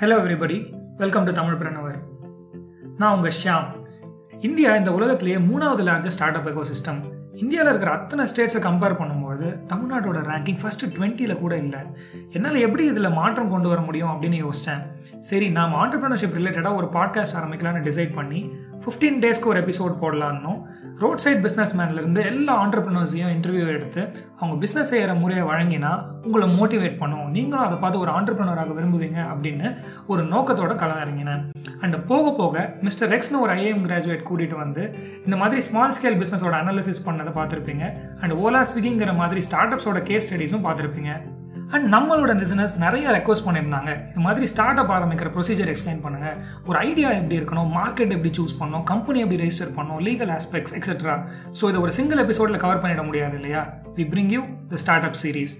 Hello everybody welcome to Tamil Pranavar நான் உங்கள் Shyam. India இந்த உலகத்திலேயே மூணாவது largest startup ecosystem இந்தியாவில் இருக்கிற அத்தனை ஸ்டேட்ஸை கம்பேர் பண்ணும்போது தமிழ்நாட்டோட ரேங்கிங் ஃபஸ்ட்டு டுவெண்ட்டியில் கூட இல்லை. என்னால் எப்படி இதில் மாற்றம் கொண்டு வர முடியும் அப்படின்னு யோசித்தேன் சரி நாம் ஆண்டர்பிரினர்ஷிப் ரிலேட்டடாக ஒரு பாட்காஸ்ட் ஆரம்பிக்கலாம்னு டிசைட் பண்ணி ஃபிஃப்டீன் டேஸ்க்கு ஒரு எபிசோட் போடலான்னும். ரோட் சைட் பிஸ்னஸ் மேன்லேருந்து எல்லா ஆண்டர்பிரினர்ஸையும் இன்டர்வியூ எடுத்து அவங்க பிஸ்னஸ் செய்கிற முறையை வழங்கினா உங்களை மோட்டிவேட் பண்ணும். நீங்களும் அதை பார்த்து ஒரு ஆண்டர்பிரினராக விரும்புவீங்க அப்படின்னு ஒரு நோக்கத்தோட கலந்துறங்கினேன் அண்ட் போக போக மிஸ்டர் ரெக்ஸ்னு ஒரு ஐஏஎம் கிராஜுவேட் கூட்டிகிட்டு வந்து இந்த மாதிரி ஸ்மால் ஸ்கேல் பிஸ்னஸோட அனாலிசிஸ் பண்ணதை பார்த்துருப்பீங்க. அண்ட் ஓலா ஸ்விக்கிங்கிற மாதிரி ஸ்டார்ட் அப்ஸோட கேஸ் ஸ்டடீஸும் பார்த்துருப்பீங்க. அண்ட் நம்மளோட லிசனர்ஸ் நிறைய ரெக்வஸ்ட் பண்ணியிருந்தாங்க. இந்த மாதிரி ஸ்டார்ட் அப் ஆரம்பிக்கிற ப்ரொசீஜர் எக்ஸ்பிளைன் பண்ணுங்க. ஒரு ஐடியா எப்படி இருக்கணும் மார்க்கெட் எப்படி சூஸ் பண்ணணும் கம்பெனி எப்படி ரெஜிஸ்டர் பண்ணணும் லீகல் ஆஸ்பெக்ட்ஸ் எக்ஸெட்ரா ஸோ இதை ஒரு சிங்கிள் எபிசோடில் கவர் பண்ணிட முடியாது இல்லையா? We bring you the startup series